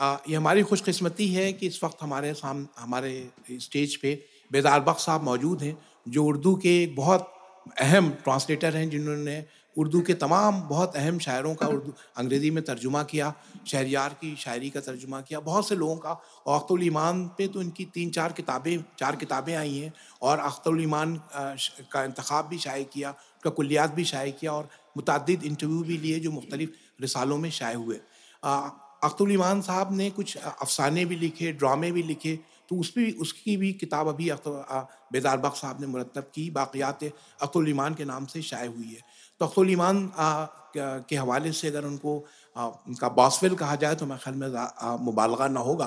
ये हमारी खुशकस्मती है कि इस वक्त हमारे साम, हमारे स्टेज पे बेदार बख्श साहब मौजूद हैं, जो उर्दू के बहुत अहम ट्रांसलेटर हैं, जिन्होंने उर्दू के तमाम बहुत अहम शायरों का उर्दू, अंग्रेज़ी में तर्जुमा किया, शहरियार की शायरी का तर्जुमा किया, बहुत से लोगों का, अख्तुल ईमान पे तो इनकी तीन चार किताबें चार किताबें आई हैं, और अख्तुल ईमान का इंतखब भी शाये किया, उसका कुलियात भी शाये किया, और मुतद इंटरव्यू भी लिए, जो मुख्तलिफ़ रिसालों में शाये हुए। अख्तुल ईमान साहब ने कुछ अफसाने भी लिखे, ड्रामे भी लिखे तो उस भी, उसकी भी किताब अभी बेदार बख्श साहब ने मुरतब की, बाक़ियात अख्तुल ईमान के नाम से शाये हुई है। तो अख्तुल ईमान के हवाले से अगर उनको उनका बॉसफिल कहा जाए तो मैं ख्याल में मुबालगा ना होगा।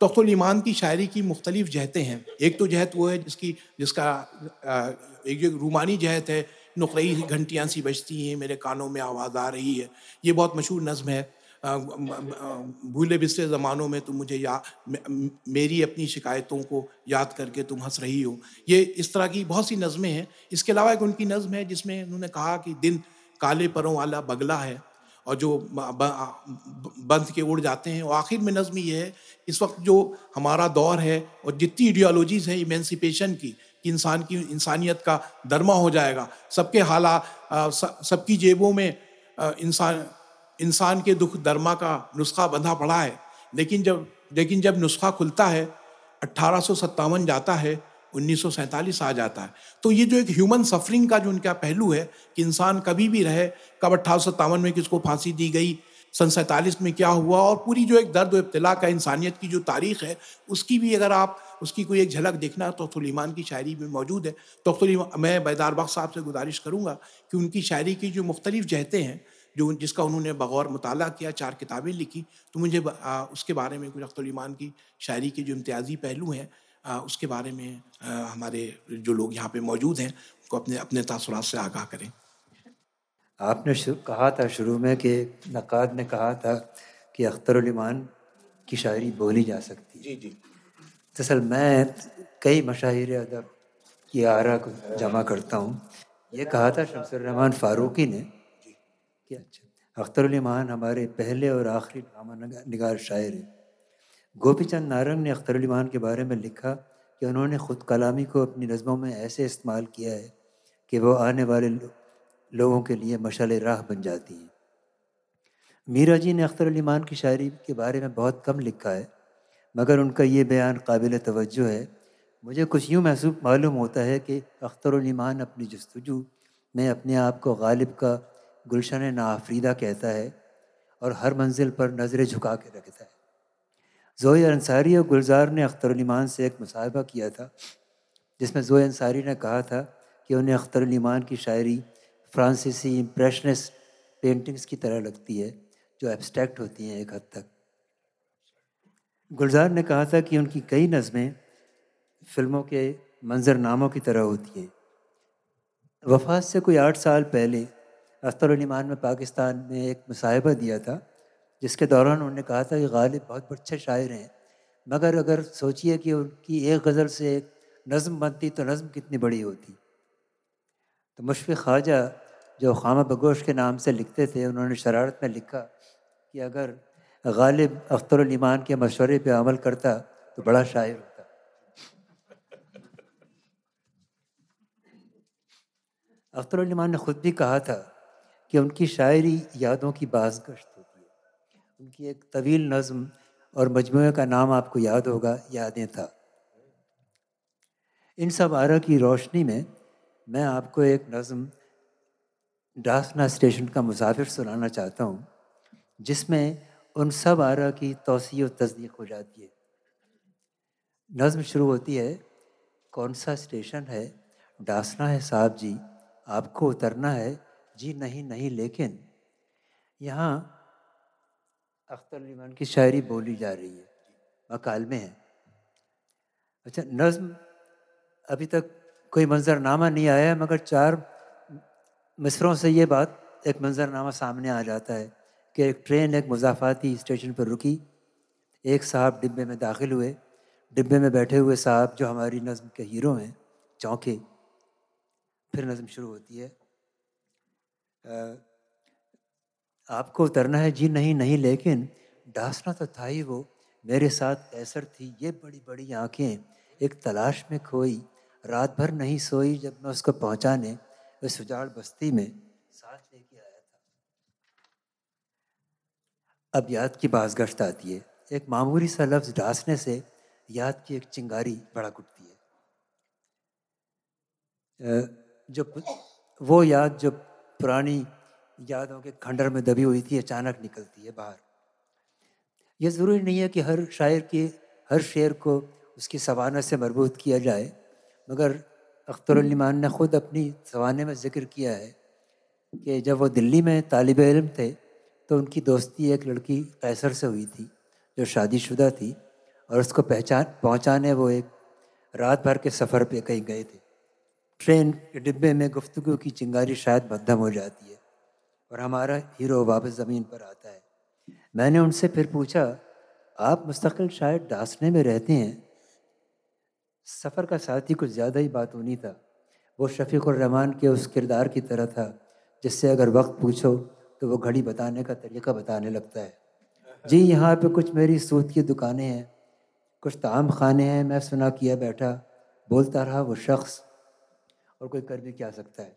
तो अख्तुल ईमान की शायरी की मुख्तलिफ़ जहतें हैं। एक तो जहत वो है जिसकी, जिसका एक जो रूमानी जहत है, नुकरई घंटियाँ सी बजती हैं, मेरे कानों में आवाज़ आ रही है। ये बहुत मशहूर नज़म है। भूले बिसरे ज़मानों में तुम मुझे या मेरी अपनी शिकायतों को याद करके तुम हंस रही हो। ये इस तरह की बहुत सी नज़में हैं। इसके अलावा एक उनकी नज़म है जिसमें उन्होंने कहा कि दिन काले परों वाला बगला है और जो बंद के उड़ जाते हैं। और आखिर में नज़म ये है, इस वक्त जो हमारा दौर है और जितनी आइडियोलॉजीज़ हैं इमेंसिपेशन कि इंसान की, इंसानियत का दरमा हो जाएगा। सबके हालात सबकी जेबों में इंसान इंसान के दुख दरमा का नुस्खा बंधा पड़ा है। लेकिन जब लेकिन जब नुस्खा खुलता है अट्ठारह जाता है, उन्नीस सौ सैंतालीस आ जाता है। तो ये जो एक ह्यूमन सफरिंग का जो उनका पहलू है कि इंसान कभी भी रहे, कब अट्ठारह में किसको फांसी दी गई, सन सैंतालीस में क्या हुआ और पूरी जो एक दर्द इब्तला का इंसानियत की जो तारीख है, उसकी भी अगर आप, उसकी कोई एक झलक देखना तो सुलीमान की शायरी में मौजूद है। तो मैं बैदार बख्श साहब से गुजारिश करूँगा कि उनकी शायरी की जो मुख्तलिफ़ जहतें हैं जो जिसका उन्होंने बगौर मुताला किया चार किताबें लिखी। तो मुझे आ, उसके बारे में कुछ अख्तुलईमान की शायरी के जो इम्तियाज़ी पहलू हैं उसके बारे में आ, हमारे जो लोग यहाँ पे मौजूद हैं उनको अपने अपने तासुरात से आगाह करें। आपने कहा था शुरू में कि नक़ाद ने कहा था कि अख्तरमान की शायरी बोली जा सकती जी जी। दरअसल मैं कई मशाहिर अदब की आरा को जमा करता हूँ। ये कहा था शमसरहमान फ़ारूकी ने कि अच्छा अख्तरमान हमारे पहले और आखिरी ड्रामा निगार शायर हैं। गोपी चंद नारंग ने अख्तर अख्तरमान के बारे में लिखा कि उन्होंने ख़ुद कलामी को अपनी नज़मों में ऐसे इस्तेमाल किया है कि वो आने वाले लोगों के लिए मशाल राह बन जाती हैं। मीरा जी ने अख्तर की शायरी के बारे में बहुत कम लिखा है, मगर उनका ये बयान काबिल तवज्जो है। मुझे कुछ यूँ महसूस, मालूम होता है कि अख्तर अपनी जस्तजू में अपने आप को गालिब का गुलशन नाफरीदा कहता है और हर मंजिल पर नज़रें झुका के रखता है। जोए अंसारी और गुलजार ने अख्तर से एक मुसाहबा किया था, जिसमें जोए अंसारी ने कहा था कि उन्हें अख्तर की शायरी फ्रांसीसी इम्प्रेशनिस्ट पेंटिंग्स की तरह लगती है, जो एब्स्ट्रैक्ट होती हैं एक हद तक। गुलजार ने कहा था कि उनकी कई नज़में फ़िल्मों के मंजरनामों की तरह होती हैं। वफात से कोई आठ साल पहले अख्तरमान में पाकिस्तान में एक मुसाहबा दिया था, जिसके दौरान उन्होंने कहा था कि गालिब बहुत अच्छे शायर हैं। मगर अगर सोचिए कि उनकी एक गज़ल से एक नज़म बनती तो नज़म कितनी बड़ी होती। तो मुशफ़ ख्वाजा जो खामा बगोश के नाम से लिखते थे, उन्होंने शरारत में लिखा कि अगर गालिब अख्तरमान के मशवरे पर अमल करता तो बड़ा शायर होता। अख्तरमान ने ख़ुद भी कहा था कि उनकी शायरी यादों की बाजगश्त होती है। उनकी एक तवील नज़म और मजमू का नाम आपको याद होगा, यादें था। इन सब आरा की रोशनी में मैं आपको एक नज़म डासना स्टेशन का मुसाफिर सुनाना चाहता हूँ, जिसमें उन सब आरा की तोसी और तस्दीक हो जाती है। नज़म शुरू होती है, कौन सा स्टेशन है? डासना है साहब जी, आपको उतरना है जी नहीं नहीं, लेकिन यहाँ अख्तर लिमान की शायरी बोली जा रही है, मकाल में है। अच्छा नज़म अभी तक कोई मंजरनामा नहीं आया मगर चार मिसरों से ये बात, एक मंजरनामा सामने आ जाता है कि एक ट्रेन एक मुजाफाती स्टेशन पर रुकी, एक साहब डिब्बे में दाखिल हुए, डिब्बे में बैठे हुए साहब जो हमारी नज़म के हीरो हैं, चौंके, फिर नज़म शुरू होती है। आपको उतरना है? जी नहीं नहीं, लेकिन डासना तो था ही वो। मेरे साथ कैसर थी, ये बड़ी बड़ी आँखें। एक तलाश में खोई, रात भर नहीं सोई जब मैं उसको पहुँचाने, उस उजाड़ बस्ती में साथ लेके आया था। अब याद की बाजगश्त आती है। एक मामूली सा लफ्ज़ डांसने से याद की एक चिंगारी बड़ा कुटती है। जो वो याद जो पुरानी यादों के खंडर में दबी हुई थी, अचानक निकलती है बाहर। ये ज़रूरी नहीं है कि हर शायर के, हर शेर को उसकी सवाना से मरबूत किया जाए, मगर अख्तरमान ने ख़ुद अपनी सवाने में ज़िक्र किया है कि जब वो दिल्ली में तालब इल्म थे तो उनकी दोस्ती एक लड़की कैसर से हुई थी, जो शादीशुदा थी, और उसको पहचान, पहुँचाने वो एक रात भर के सफ़र पे कहीं गए थे। ट्रेन के डिब्बे में गुफ्तु की चिंगारी शायद मध्यम हो जाती है और हमारा हीरो वापस ज़मीन पर आता है। मैंने उनसे फिर पूछा, आप मुस्तकिल शायद डासने में रहते हैं? सफ़र का साथी कुछ ज़्यादा ही बात होनी था। वो शफ़ीकुररहमान के उस किरदार की तरह था, जिससे अगर वक्त पूछो तो वो घड़ी बताने का तरीका बताने लगता है। जी, यहाँ पे कुछ मेरी सूद की दुकानें हैं, कुछ ताम खाने हैं, मैं सुना किया बैठा। बोलता रहा वो शख्स और कोई कर भी क्या सकता है।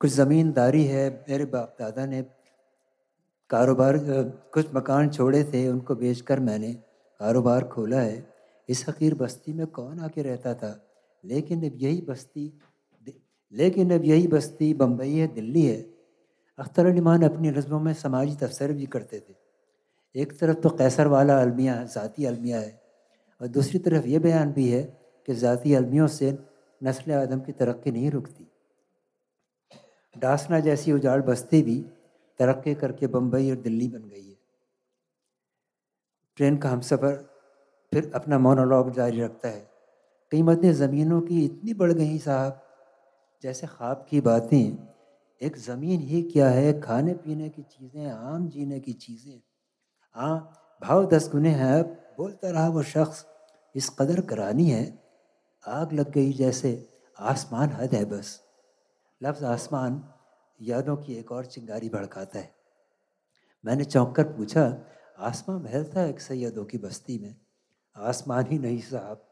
कुछ ज़मींदारी है, मेरे बाप दादा ने कारोबार कुछ मकान छोड़े थे, उनको बेचकर मैंने कारोबार खोला है। इस हकीर बस्ती में कौन आके रहता था? लेकिन अब यही बस्ती, लेकिन अब यही बस्ती बम्बई है, दिल्ली है। अख्तर अलीमान अपनी नज़मों में समाजी तबसर भी करते थे। एक तरफ़ तो कैसर वाला अलमिया, ज़ाती अलमिया है, और दूसरी तरफ़ ये बयान भी है कि ज़ाती अलमियों से नस्ल आदम की तरक्की नहीं रुकती। डासना जैसी उजाड़ बस्ती भी तरक्की करके बम्बई और दिल्ली बन गई है। ट्रेन का हम सफ़र फिर अपना मोनोलॉग जारी रखता है। कीमतें ज़मीनों की इतनी बढ़ गई साहब, जैसे ख्वाब की बातें। एक ज़मीन ही क्या है? खाने पीने की चीज़ें, आम जीने की चीज़ें। हाँ भाव दस गुने हैं, बोलता रहा वो शख्स, इस कदर करानी है। आग लग गई जैसे आसमान हद है बस। लफ्ज़ आसमान यादों की एक और चिंगारी भड़काता है। मैंने चौंक कर पूछा आसमान महल था एक सैयदों की बस्ती में? आसमान ही नहीं साहब,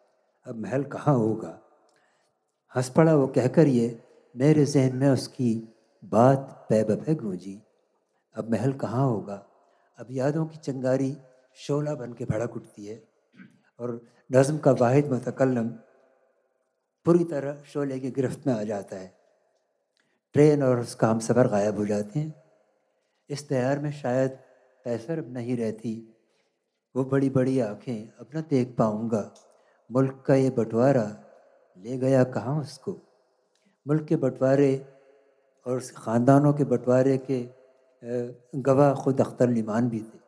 अब महल कहाँ होगा? हंस पड़ा वो कहकर, ये मेरे जहन में उसकी बात पैबे गूंजी। अब महल कहाँ होगा? अब यादों की चिंगारी शोला बन के भड़क उठती है। और नज़म का वाहिद मतकलम पूरी तरह शोले की गिरफ्त में आ जाता है। ट्रेन और उसका हम सफ़र गायब हो जाते हैं। इस तैयार में शायद पैसर नहीं रहती। वो बड़ी बड़ी आँखें अब न देख पाऊँगा। मुल्क का ये बंटवारा ले गया कहाँ उसको? मुल्क के बंटवारे और उस ख़ानदानों के बंटवारे के गवाह खुद अख्तर लिमान भी थे।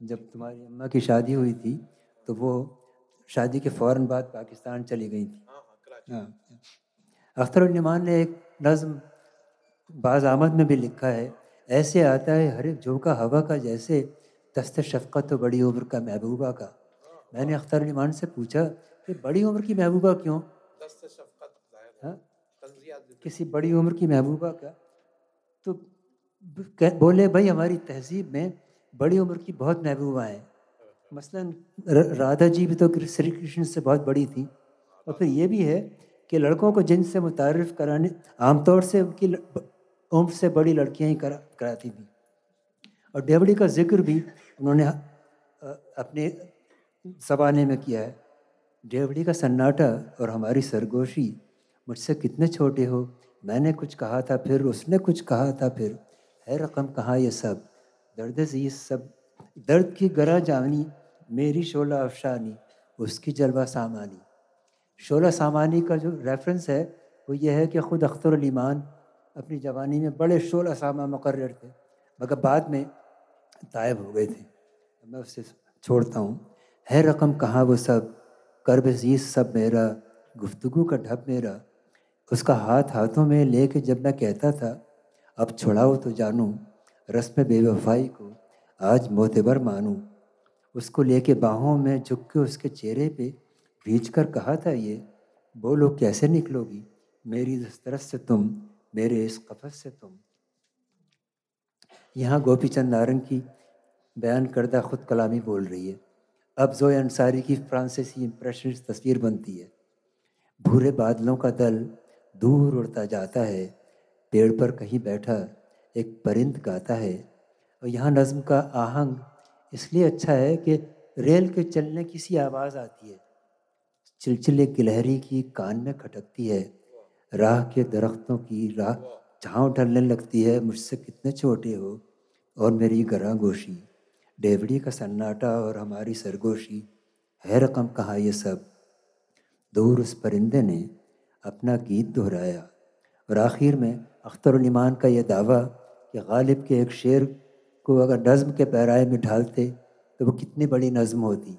जब तुम्हारी अम्मा की शादी हुई थी तो वो शादी के फ़ौर बाद पाकिस्तान चली गई थी। हाँ, हाँ, हाँ। अख्तर नुमान ने एक नज़म बाज़ आमद में भी लिखा है ऐसे आता है हर एक झोंका हवा का जैसे दस्त शफ़क़त तो बड़ी उम्र का महबूबा का। मैंने अख्तर नुमान से पूछा कि बड़ी उम्र की महबूबा क्यों? हाँ। किसी बड़ी उम्र की महबूबा का? तो बोले भाई हमारी तहजीब में बड़ी उम्र की बहुत महबूबा हैं। मसलन राधा जी भी तो श्री कृष्ण से बहुत बड़ी थी। और फिर ये भी है कि लड़कों को जिनसे मुतारफ़ कराने, आमतौर से उनकी उम्र से बड़ी लड़कियाँ ही करा, कराती थी। और डेवड़ी का ज़िक्र भी उन्होंने अपने सवाने में किया है। डेवड़ी का सन्नाटा और हमारी सरगोशी मुझसे कितने छोटे हो, मैंने कुछ कहा था फिर, उसने कुछ कहा था फिर, है रकम कहाँ ये सब? दर्द ये सब दर्द की गरा जानी मेरी शोला अफशानी, उसकी जलवा सामानी। शोला सामानी का जो रेफरेंस है, वो ये है कि ख़ुद अख्तर ईमान अपनी जवानी में बड़े शोला सामा मुकर थे, मगर बाद में तायब हो गए थे। मैं उससे छोड़ता हूँ। है रकम कहाँ वो सब? कर्ब जीस सब मेरा, गुफ्तगु का ढप मेरा। उसका हाथ हाथों में ले लेके जब मैं कहता था, अब छुड़ाओ तो जानूँ रस्म बेवफाई को आज मोतबर मानूँ। उसको लेके बाहों में झुक के उसके चेहरे पे भींच कर कहा था ये, बोलो, कैसे निकलोगी? मेरी दस्तरस से तुम, मेरे इस कफस से तुम। यहाँ गोपी चंद नारंग की बयान करदा खुद कलामी बोल रही है। अब जो अंसारी की फ्रांसीसी इम्प्रेशन तस्वीर बनती है। भूरे बादलों का दल दूर उड़ता जाता है। पेड़ पर कहीं बैठा एक परिंद गाता है। और यहाँ नज़म का आहंग। इसलिए अच्छा है कि रेल के चलने की सी आवाज़ आती है। चिलचिले गिलहरी की कान में खटकती है। राह के दरख्तों की राह छाँव ढलने लगती है। मुझसे कितने छोटे हो और मेरी गरा गोशी डेवड़ी का सन्नाटा और हमारी सरगोशी। है रकम कहाँ ये सब? दूर उस परिंदे ने अपना गीत दोहराया। और आखिर में अख्तर ईमान का यह दावा कि गालिब के एक शेर को अगर नज़म के पैराए में ढालते तो वो कितनी बड़ी नज़म होती।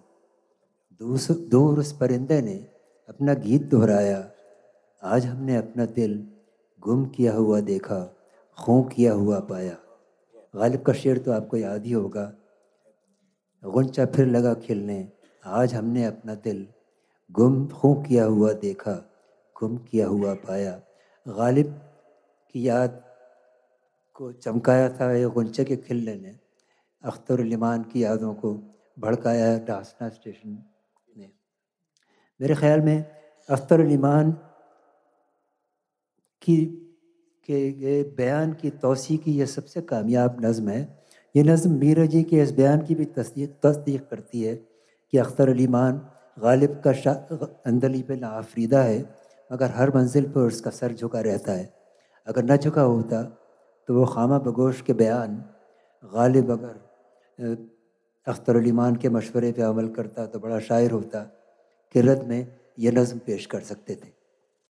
दूस, दूर उस परिंदे ने अपना गीत दोहराया। आज हमने अपना दिल गुम किया हुआ देखा, खूँ किया हुआ पाया। गालिब का शेर तो आपको याद ही होगा। गुंचा फिर लगा खिलने। आज हमने अपना दिल गुम, खूँ किया हुआ देखा, गुम किया हुआ पाया। गालिब की याद को चमकाया था ये गुंचे के खिलने ने। अख्तर लिमान की यादों को भड़काया डासना स्टेशन में मेरे ख्याल में अख्तर लिमान की, के बयान की तोसी की यह सबसे कामयाब नज़म है। ये नज़म मीरा जी के इस बयान की भी तस्दीक तस्दीक करती है कि अख्तर अली मान गालिब का अंदली पे नाफरीदा है, मगर हर मंजिल पर उसका सर झुका रहता है। अगर न झुका होता तो वो खामा बगोश के बयान, गालिब अगर अख्तर अलीमान के मशवरे पे अमल करता तो बड़ा शायर होता, किरत में यह नज़म पेश कर सकते थे।